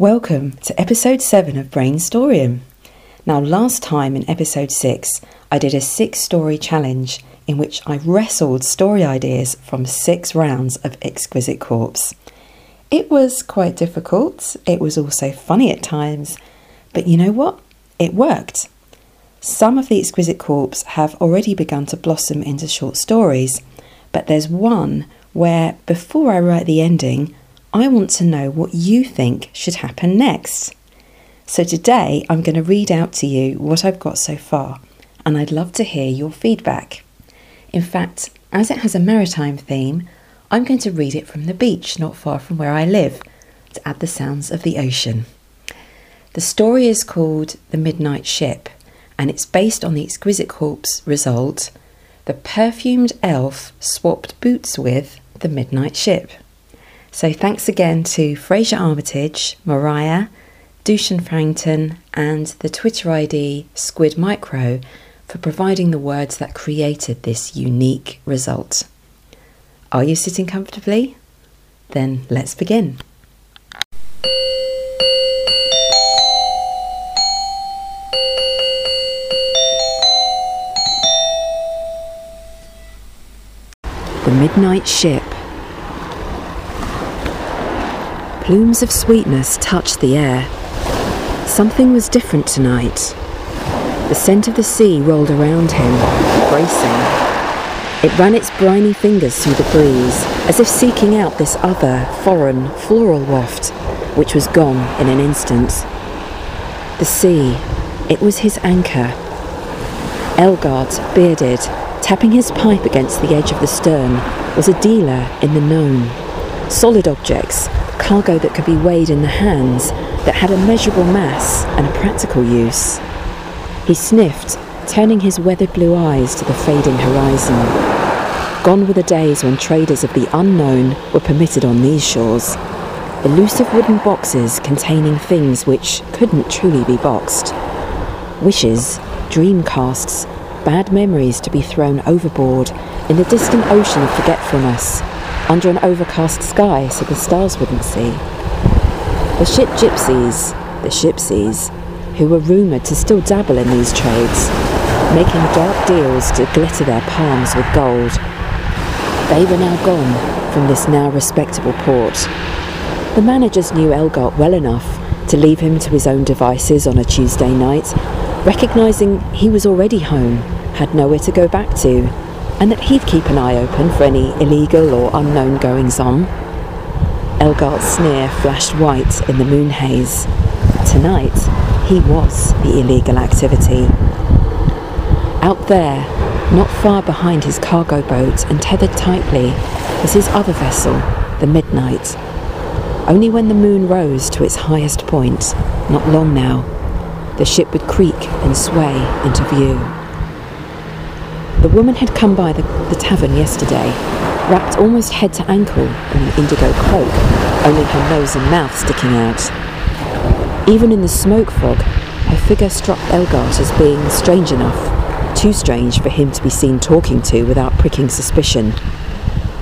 Welcome to episode 7 of Brainstoryum. Now, last time in episode 6, I did a six story challenge in which I wrestled story ideas from six rounds of Exquisite Corpse. It was quite difficult, it was also funny at times, but you know what? It worked. Some of the Exquisite Corpse have already begun to blossom into short stories, but there's one where, before I write the ending, I want to know what you think should happen next. So today I'm going to read out to you what I've got so far, and I'd love to hear your feedback. In fact, as it has a maritime theme, I'm going to read it from the beach not far from where I live to add the sounds of the ocean. The story is called The Midnight Ship, and it's based on the Exquisite Corpse result The Perfumed Elf Swapped Boots with the Midnight Ship. So thanks again to Fraser Armitage, Mariah, Dushan Farrington, and the Twitter ID Squid Micro for providing the words that created this unique result. Are you sitting comfortably? Then let's begin. The Midnight Ship Plumes of sweetness touched the air. Something was different tonight. The scent of the sea rolled around him, bracing. It ran its briny fingers through the breeze, as if seeking out this other, foreign, floral waft, which was gone in an instant. The sea, it was his anchor. Elgart, bearded, tapping his pipe against the edge of the stern, was a dealer in the known. Solid objects, cargo that could be weighed in the hands, that had a measurable mass and a practical use. He sniffed, turning his weathered blue eyes to the fading horizon. Gone were the days when traders of the unknown were permitted on these shores. Elusive wooden boxes containing things which couldn't truly be boxed. Wishes, dream casts, bad memories to be thrown overboard in the distant ocean of forgetfulness under an overcast sky so the stars wouldn't see. The ship gypsies, the shipsies, who were rumoured to still dabble in these trades, making dark deals to glitter their palms with gold. They were now gone from this now respectable port. The managers knew Elgart well enough to leave him to his own devices on a Tuesday night, recognising he was already home, had nowhere to go back to, and that he'd keep an eye open for any illegal or unknown goings on. Elgart's sneer flashed white in the moon haze. Tonight, he was the illegal activity. Out there, not far behind his cargo boat and tethered tightly, was his other vessel, the Midnight. Only when the moon rose to its highest point, not long now, the ship would creak and sway into view. The woman had come by the, the tavern yesterday, wrapped almost head to ankle in an indigo cloak, only her nose and mouth sticking out. Even in the smoke fog, her figure struck Elgart as being strange enough, too strange for him to be seen talking to without pricking suspicion.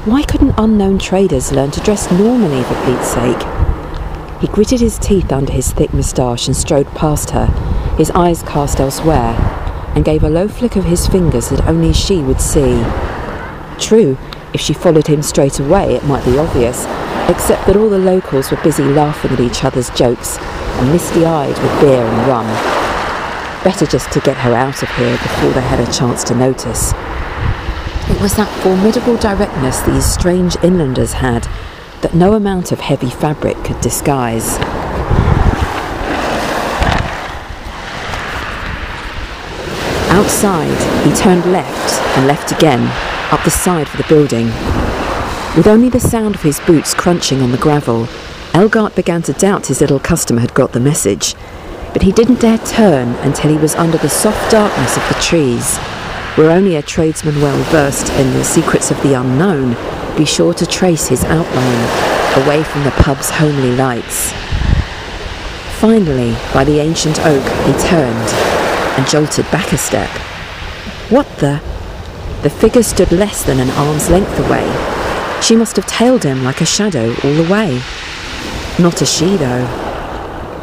Why couldn't unknown traders learn to dress normally for Pete's sake? He gritted his teeth under his thick moustache and strode past her, his eyes cast elsewhere, and gave a low flick of his fingers that only she would see. True, if she followed him straight away, it might be obvious, except that all the locals were busy laughing at each other's jokes and misty eyed with beer and rum. Better just to get her out of here before they had a chance to notice. It was that formidable directness these strange inlanders had that no amount of heavy fabric could disguise. Outside, he turned left and left again, up the side of the building. With only the sound of his boots crunching on the gravel, Elgart began to doubt his little customer had got the message. But he didn't dare turn until he was under the soft darkness of the trees, where only a tradesman well versed in the secrets of the unknown be sure to trace his outline away from the pub's homely lights. Finally, by the ancient oak, he turned and jolted back a step. What the? The figure stood less than an arm's length away. She must have tailed him like a shadow all the way. Not a she, though.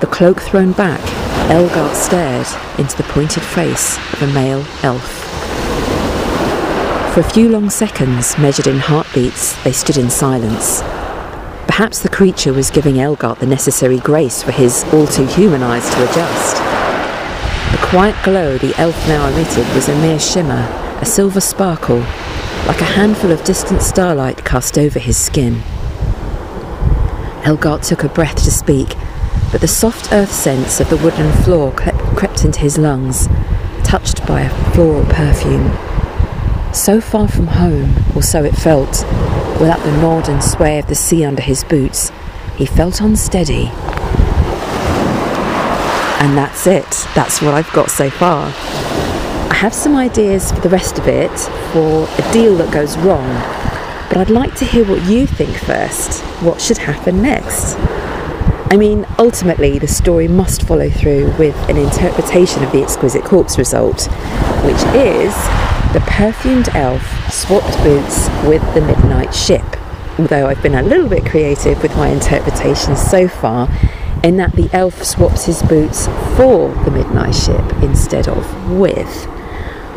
the cloak thrown back, Elgart stared into the pointed face of a male elf. For a few long seconds, measured in heartbeats, they stood in silence. Perhaps the creature was giving Elgart the necessary grace for his all too human eyes to adjust. The quiet glow the elf now emitted was a mere shimmer, a silver sparkle, like a handful of distant starlight cast over his skin. Elgart took a breath to speak, but the soft earth scents of the wooden floor crept into his lungs, touched by a floral perfume. So far from home, or so it felt, without the nod and sway of the sea under his boots, he felt unsteady. And that's it. That's what I've got so far. I have some ideas for the rest of it for a deal that goes wrong, but I'd like to hear what you think first. What should happen next? I mean, ultimately, the story must follow through with an interpretation of the exquisite corpse result, which is the perfumed elf swapped boots with the midnight ship. Although I've been a little bit creative with my interpretation so far, in that the elf swaps his boots for the midnight ship instead of with.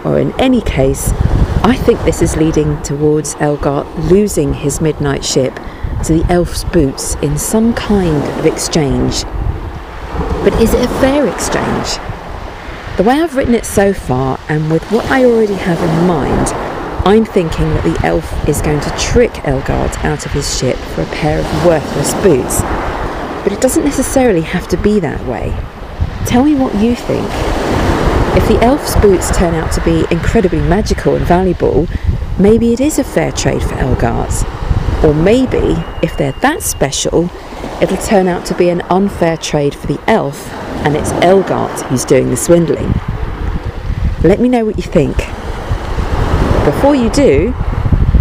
Or in any case, I think this is leading towards Elgart losing his midnight ship to the elf's boots in some kind of exchange. But is it a fair exchange? The way I've written it so far, and with what I already have in mind, I'm thinking that the elf is going to trick Elgart out of his ship for a pair of worthless boots. But it doesn't necessarily have to be that way. Tell me what you think. If the elf's boots turn out to be incredibly magical and valuable, maybe it is a fair trade for Elgart. Or maybe, if they're that special, it'll turn out to be an unfair trade for the elf and it's Elgart who's doing the swindling. Let me know what you think. Before you do,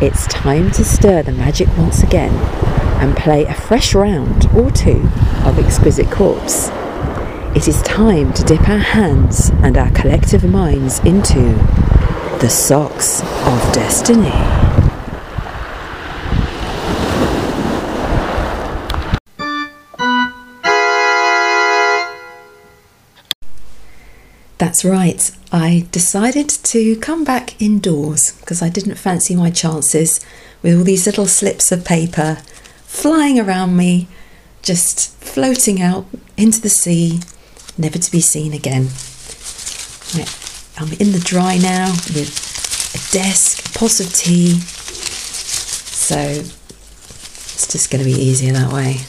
it's time to stir the magic once again and play a fresh round or two of Exquisite Corpse. It is time to dip our hands and our collective minds into the socks of destiny. That's right, I decided to come back indoors because I didn't fancy my chances with all these little slips of paper flying around me, just floating out into the sea, never to be seen again. Right, I'm in the dry now with a desk, a pot of tea, so it's just going to be easier that way.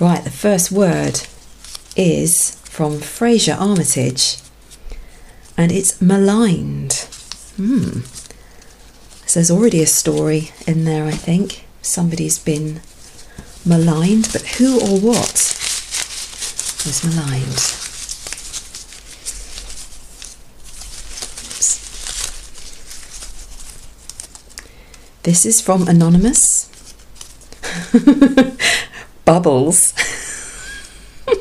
Right, the first word is from Fraser Armitage, and it's maligned. Hmm. So there's already a story in there, I think. Somebody's been maligned, but who or what was maligned? Oops. This is from Anonymous. Bubbles.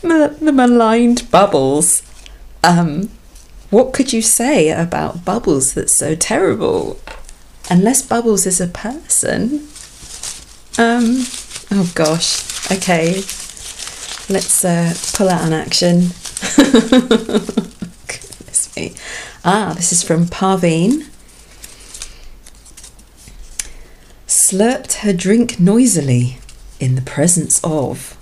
the, maligned Bubbles. Um, what could you say about Bubbles that's so terrible? Unless Bubbles is a person. Um, oh gosh. Okay. Let's uh, pull out an action. Goodness me. Ah, this is from Parveen. Slurped her drink noisily in the presence of.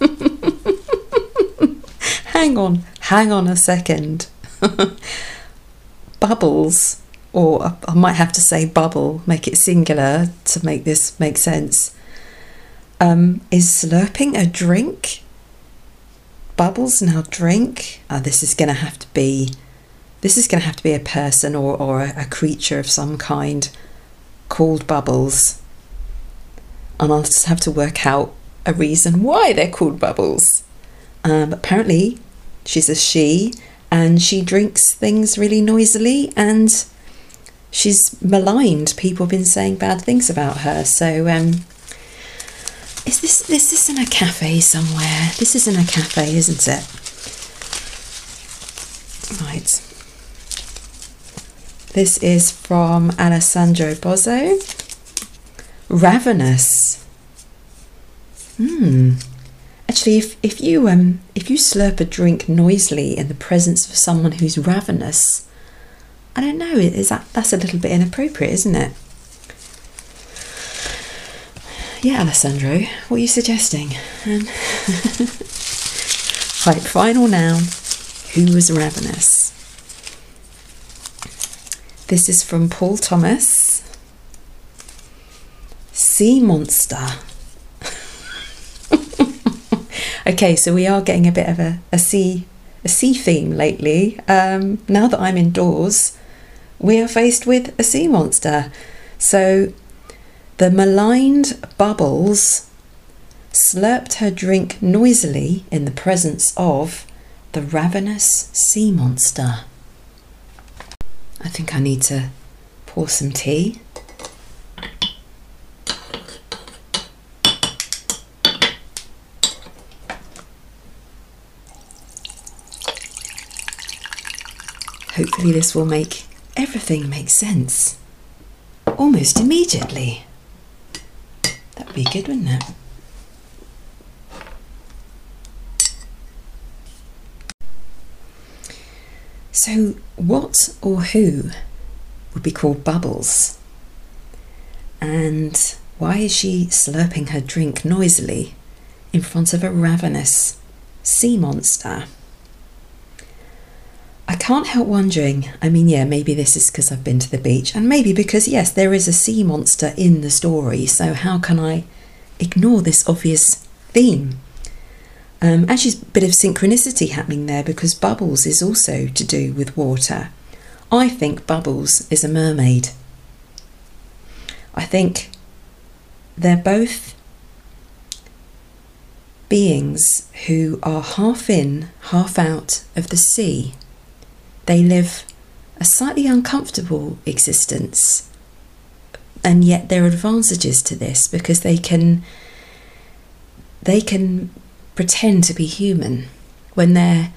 hang on, hang on a second. Bubbles, or I might have to say bubble, make it singular to make this make sense. Um, is slurping a drink? Bubbles now drink? Oh, this is going to have to be. This is going to have to be a person or, or a, a creature of some kind called Bubbles. And I'll just have to work out a reason why they're called Bubbles. Um, apparently, She's a she and she drinks things really noisily and she's maligned. People have been saying bad things about her. So um, is this this is in a cafe somewhere? This is in a cafe, isn't it? Right. This is from Alessandro Bozzo. Ravenous. Hmm. Actually, if, if you um if you slurp a drink noisily in the presence of someone who's ravenous, I don't know. Is that that's a little bit inappropriate, isn't it? Yeah, Alessandro, what are you suggesting? Um, right, final noun. Who was ravenous? This is from Paul Thomas. Sea monster. Okay, so we are getting a bit of a, a sea a sea theme lately. Um, now that I'm indoors, we are faced with a sea monster. So the maligned Bubbles slurped her drink noisily in the presence of the ravenous sea monster. I think I need to pour some tea. Hopefully, this will make everything make sense almost immediately. That'd be good, wouldn't it? So, what or who would be called Bubbles? And why is she slurping her drink noisily in front of a ravenous sea monster? Can't help wondering. I mean, yeah, maybe this is because I've been to the beach, and maybe because, yes, there is a sea monster in the story, so how can I ignore this obvious theme? Um, actually, a bit of synchronicity happening there because Bubbles is also to do with water. I think Bubbles is a mermaid. I think they're both beings who are half in, half out of the sea they live a slightly uncomfortable existence. And yet there are advantages to this because they can they can pretend to be human when they're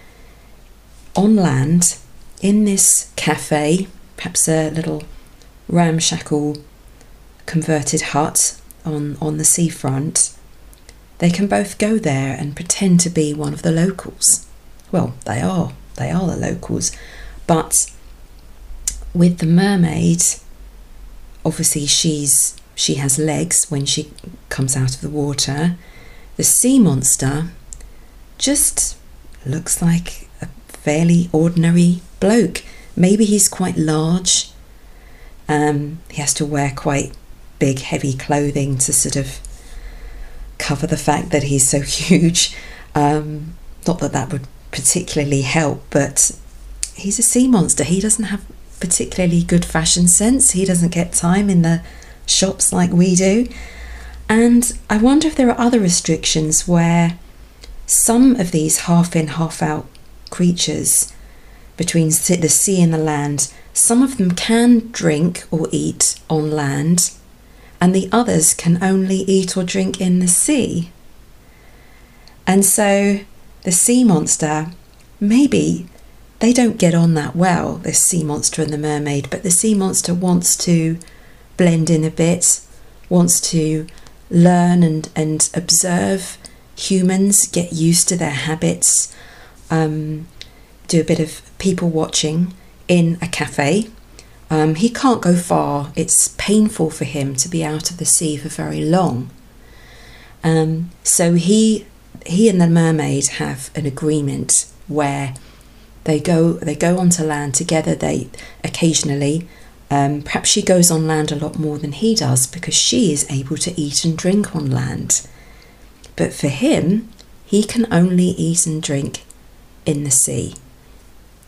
on land in this cafe, perhaps a little ramshackle converted hut on, on the seafront, they can both go there and pretend to be one of the locals. Well, they are they are the locals. But with the mermaid, obviously she's she has legs when she comes out of the water. The sea monster just looks like a fairly ordinary bloke. Maybe he's quite large. Um, he has to wear quite big, heavy clothing to sort of cover the fact that he's so huge. Um, not that that would particularly help, but he's a sea monster. He doesn't have particularly good fashion sense. He doesn't get time in the shops like we do. And I wonder if there are other restrictions where some of these half in, half out creatures between the sea and the land, some of them can drink or eat on land, and the others can only eat or drink in the sea. And so the sea monster, maybe they don't get on that well, this sea monster and the mermaid, but the sea monster wants to blend in a bit, wants to learn and, and observe humans, get used to their habits, um, do a bit of people watching in a cafe. Um, he can't go far, it's painful for him to be out of the sea for very long. Um, so he he and the mermaid have an agreement where they go they go onto land together. They occasionally, um, perhaps she goes on land a lot more than he does because she is able to eat and drink on land. But for him, he can only eat and drink in the sea.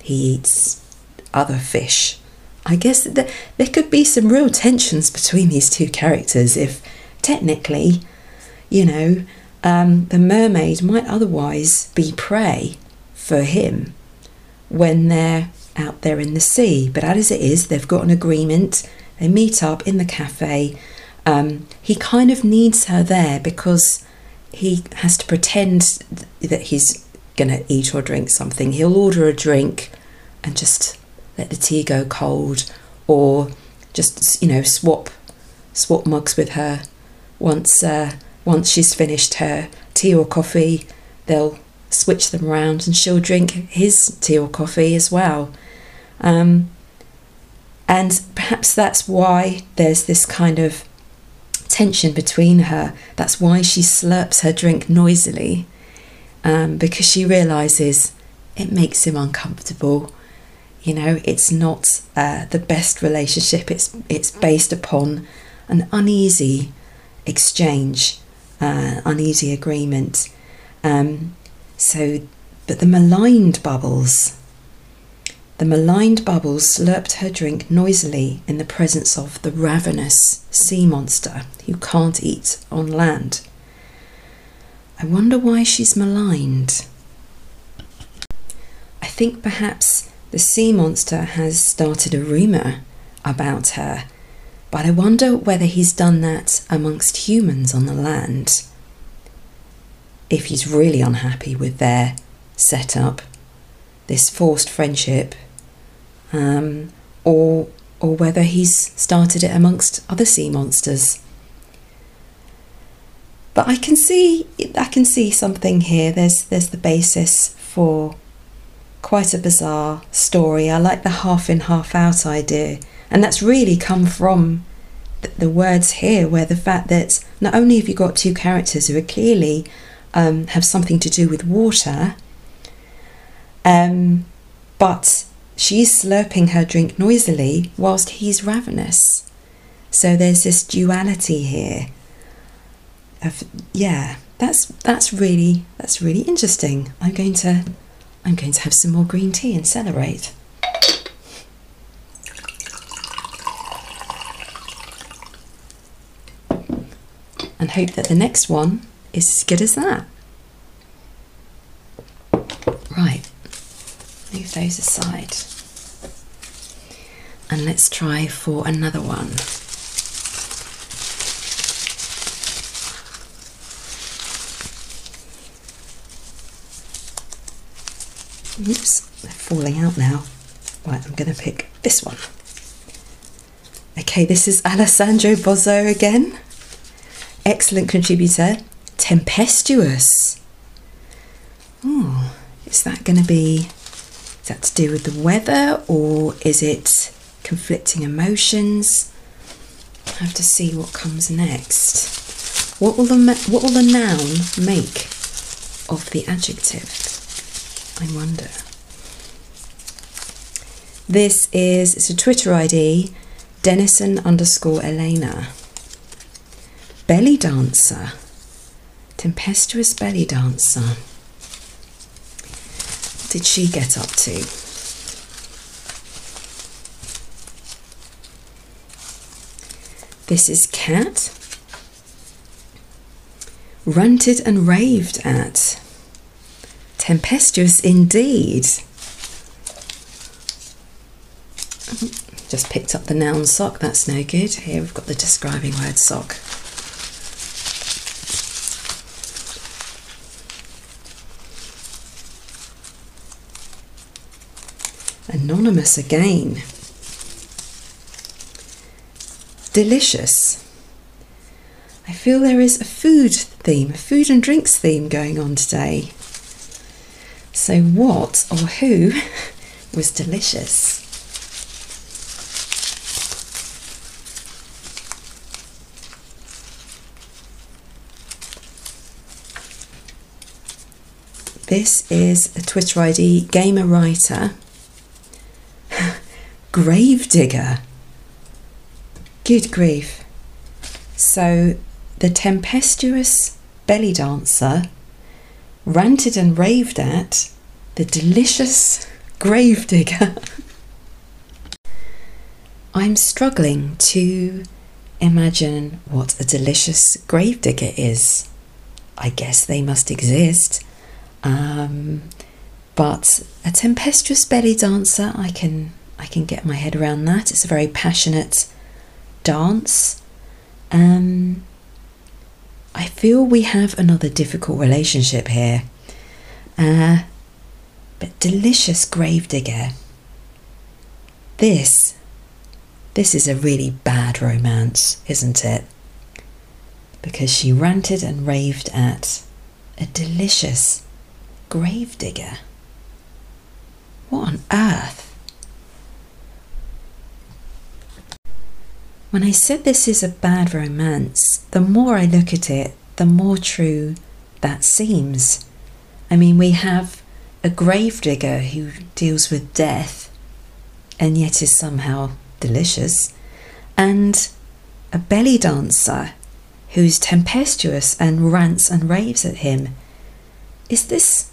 He eats other fish. I guess that there could be some real tensions between these two characters if technically, you know, um, the mermaid might otherwise be prey for him when they're out there in the sea. But as it is, they've got an agreement, they meet up in the cafe. Um, he kind of needs her there because he has to pretend that he's going to eat or drink something. He'll order a drink and just let the tea go cold or just, you know, swap swap mugs with her once uh, once she's finished her tea or coffee, they'll switch them around, and she'll drink his tea or coffee as well. Um, and perhaps that's why there's this kind of tension between her. That's why she slurps her drink noisily, um, because she realizes it makes him uncomfortable. You know, it's not uh, the best relationship. It's it's based upon an uneasy exchange, uh, uneasy agreement. Um, so, but the maligned bubbles, the maligned bubbles slurped her drink noisily in the presence of the ravenous sea monster who can't eat on land. I wonder why she's maligned. I think perhaps the sea monster has started a rumour about her, but I wonder whether he's done that amongst humans on the land. If he's really unhappy with their setup, this forced friendship, um, or or whether he's started it amongst other sea monsters. But I can see I can see something here. There's there's the basis for quite a bizarre story. I like the half in, half out idea. And that's really come from the, the words here, where the fact that not only have you got two characters who are clearly um, have something to do with water, um, but she's slurping her drink noisily whilst he's ravenous. So there's this duality here. Of yeah, that's that's really that's really interesting. I'm going to I'm going to have some more green tea and celebrate. And hope that the next one is as good as that. Right, move those aside. And let's try for another one. Oops, they're falling out now. Right, I'm going to pick this one. Okay, this is Alessandro Bozzo again. Excellent contributor. Tempestuous. Oh, is that going to be, is that to do with the weather or is it conflicting emotions? I have to see what comes next. What will the, what will the noun make of the adjective? I wonder. This is it's a Twitter ID, Denison underscore Elena. Belly dancer, tempestuous belly dancer. What did she get up to? This is Cat. Ranted and raved at. Tempestuous indeed. Just picked up the noun sock, that's no good. Here we've got the describing word sock. Anonymous again. Delicious. I feel there is a food theme, a food and drinks theme going on today. So, what or who was delicious? This is a Twitter ID, Gamer Writer. Gravedigger. Good grief. So, the tempestuous belly dancer ranted and raved at the delicious gravedigger. I'm struggling to imagine what a delicious gravedigger is. I guess they must exist. Um, but a tempestuous belly dancer, I can I can get my head around that. It's a very passionate dance. Um, I feel we have another difficult relationship here. Uh, but delicious gravedigger. This, this is a really bad romance, isn't it? because she ranted and raved at a delicious gravedigger. What on earth? When I said this is a bad romance, the more I look at it, the more true that seems. I mean, we have a gravedigger who deals with death and yet is somehow delicious, and a belly dancer who's tempestuous and rants and raves at him. Is this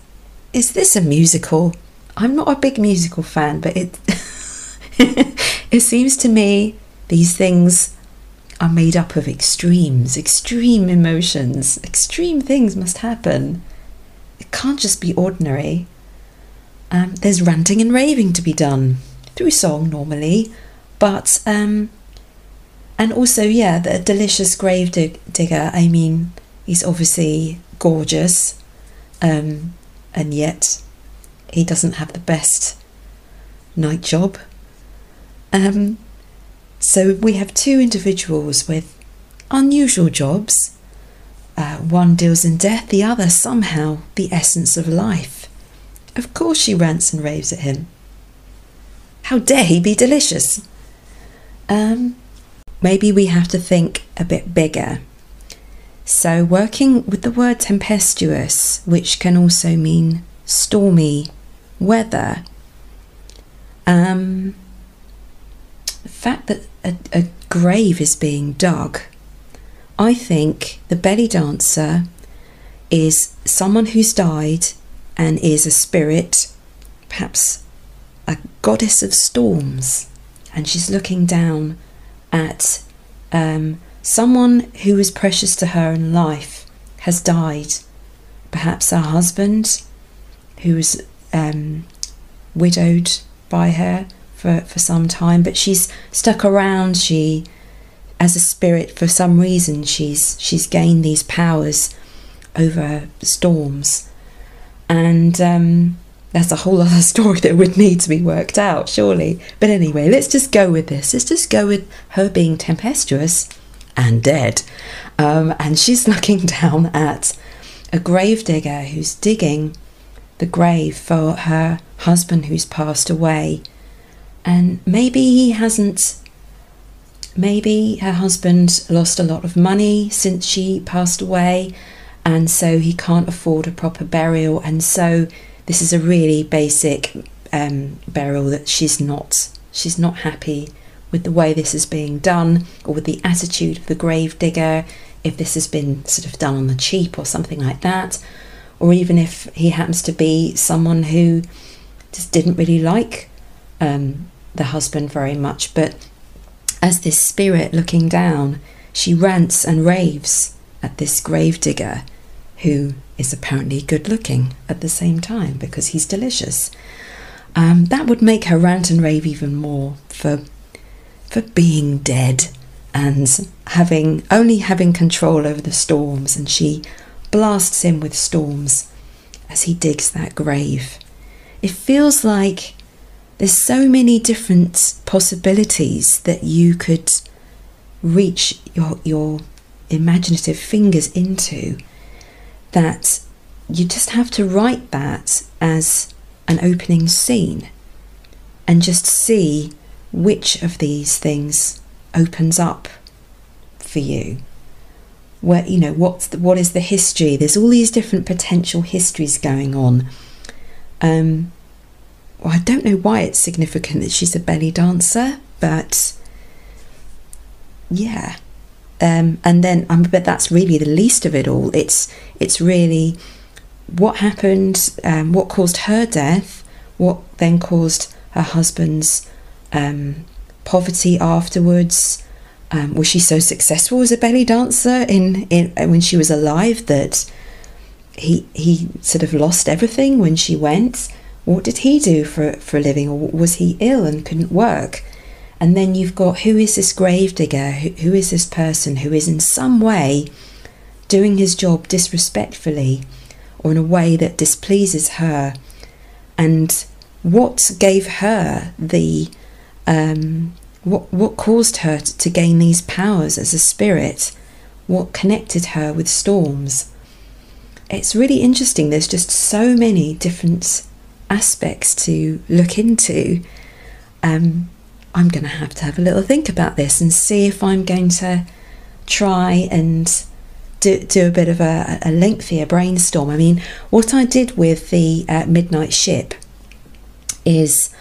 is this a musical? I'm not a big musical fan, but it it seems to me these things are made up of extremes, extreme emotions, extreme things must happen. It can't just be ordinary. Um, there's ranting and raving to be done through song normally, but um, and also yeah, the delicious grave dig- digger. I mean, he's obviously gorgeous, um, and yet he doesn't have the best night job. Um, so we have two individuals with unusual jobs. Uh, one deals in death, the other somehow the essence of life. Of course, she rants and raves at him. How dare he be delicious? Um, maybe we have to think a bit bigger. So, working with the word tempestuous, which can also mean stormy weather, um, the fact that a, a grave is being dug, I think the belly dancer is someone who's died and is a spirit, perhaps a goddess of storms, and she's looking down at um, someone who was precious to her in life has died. Perhaps her husband, who was um, widowed by her, for, for some time, but she's stuck around. She, as a spirit, for some reason, she's she's gained these powers over storms, and um, that's a whole other story that would need to be worked out, surely. But anyway, let's just go with this. Let's just go with her being tempestuous and dead, um, and she's looking down at a grave digger who's digging the grave for her husband who's passed away and maybe he hasn't. Maybe her husband lost a lot of money since she passed away, and so he can't afford a proper burial. And so this is a really basic um, burial that she's not. She's not happy with the way this is being done, or with the attitude of the grave digger. If this has been sort of done on the cheap or something like that, or even if he happens to be someone who just didn't really like um, the husband very much, but as this spirit looking down, she rants and raves at this gravedigger who is apparently good looking at the same time because he's delicious. Um, that would make her rant and rave even more for for being dead and having only having control over the storms and she blasts him with storms as he digs that grave. It feels like there's so many different possibilities that you could reach your your imaginative fingers into that you just have to write that as an opening scene and just see which of these things opens up for you. Where you know what's the, what is the history? There's all these different potential histories going on. Um, well, I don't know why it's significant that she's a belly dancer, but yeah. Um, and then, um, but that's really the least of it all. It's it's really what happened, um, what caused her death, what then caused her husband's um, poverty afterwards. Um, was she so successful as a belly dancer in, in when she was alive that he he sort of lost everything when she went? What did he do for, for a living? Or was he ill and couldn't work? And then you've got who is this gravedigger? Who, who is this person who is in some way doing his job disrespectfully or in a way that displeases her? And what gave her the um, what what caused her to gain these powers as a spirit? what connected her with storms. It's really interesting. There's just so many different aspects to look into. Um, I'm going to have to have a little think about this and see if I'm going to try and do, do a bit of a, a lengthier brainstorm. I mean, what I did with the uh, Midnight Ship is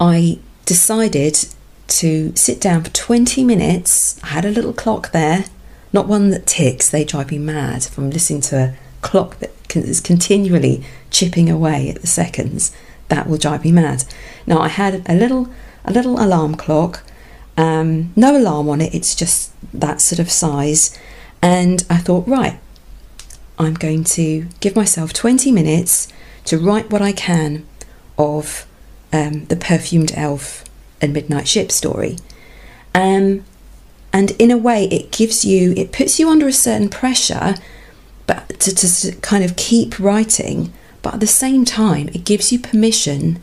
I decided to sit down for 20 minutes. I had a little clock there, not one that ticks, they drive me mad from listening to a clock that is continually chipping away at the seconds. That will drive me mad. Now I had a little a little alarm clock, um, no alarm on it. It's just that sort of size, and I thought, right, I'm going to give myself 20 minutes to write what I can of um, the perfumed elf and midnight ship story. Um, and in a way, it gives you, it puts you under a certain pressure, but to, to kind of keep writing. But at the same time, it gives you permission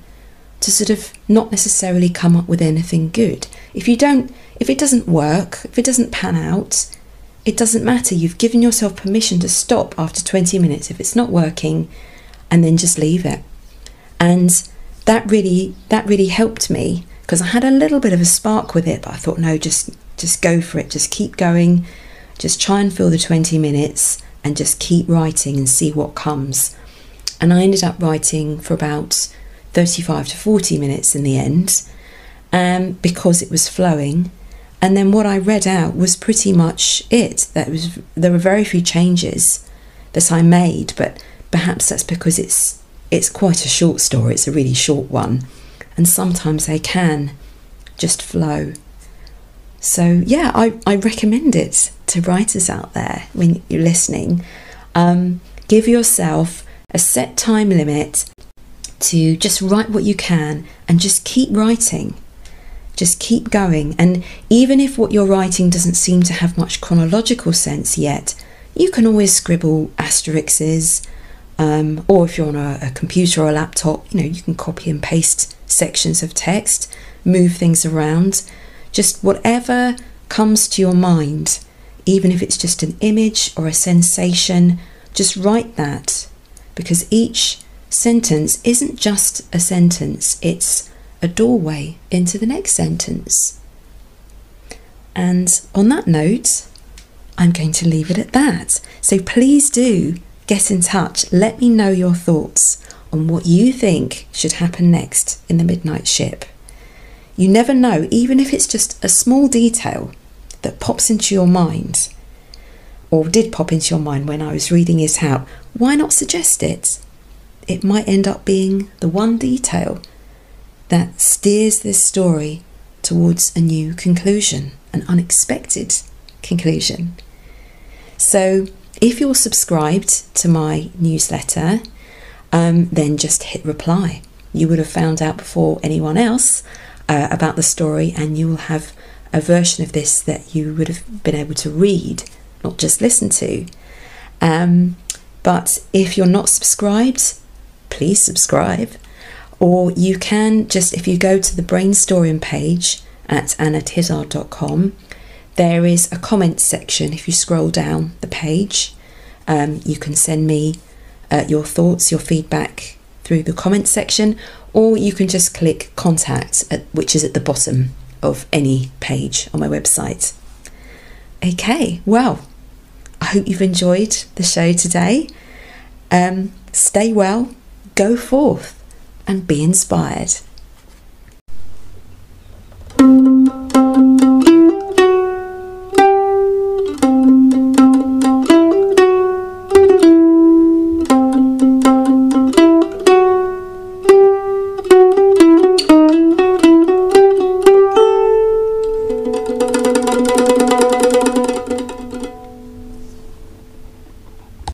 to sort of not necessarily come up with anything good. If you don't, if it doesn't work, if it doesn't pan out, it doesn't matter. You've given yourself permission to stop after 20 minutes if it's not working and then just leave it. And that really that really helped me because I had a little bit of a spark with it, but I thought no, just just go for it. Just keep going. Just try and fill the 20 minutes and just keep writing and see what comes. And I ended up writing for about 35 to 40 minutes in the end um, because it was flowing. And then what I read out was pretty much it. That was there were very few changes that I made, but perhaps that's because it's it's quite a short story. It's a really short one, and sometimes they can just flow. So yeah, I, I recommend it to writers out there when you're listening. Um, give yourself a set time limit to just write what you can and just keep writing. Just keep going. And even if what you're writing doesn't seem to have much chronological sense yet, you can always scribble asterisks. Um, or if you're on a, a computer or a laptop, you know, you can copy and paste sections of text, move things around. Just whatever comes to your mind, even if it's just an image or a sensation, just write that because each sentence isn't just a sentence, it's a doorway into the next sentence. And on that note, I'm going to leave it at that. So please do get in touch. Let me know your thoughts on what you think should happen next in the Midnight Ship. You never know, even if it's just a small detail that pops into your mind, or did pop into your mind when I was reading it out, why not suggest it? it might end up being the one detail that steers this story towards a new conclusion, an unexpected conclusion. So, if you're subscribed to my newsletter, um, then just hit reply. You would have found out before anyone else uh, about the story, and you will have a version of this that you would have been able to read, not just listen to. Um, but if you're not subscribed, please subscribe. Or you can just, if you go to the Brainstoryum page at annatizard.com, there is a comment section. If you scroll down the page, um, you can send me uh, your thoughts, your feedback through the comment section, or you can just click contact, at, which is at the bottom of any page on my website. Okay, well, I hope you've enjoyed the show today. Um, stay well, go forth and be inspired.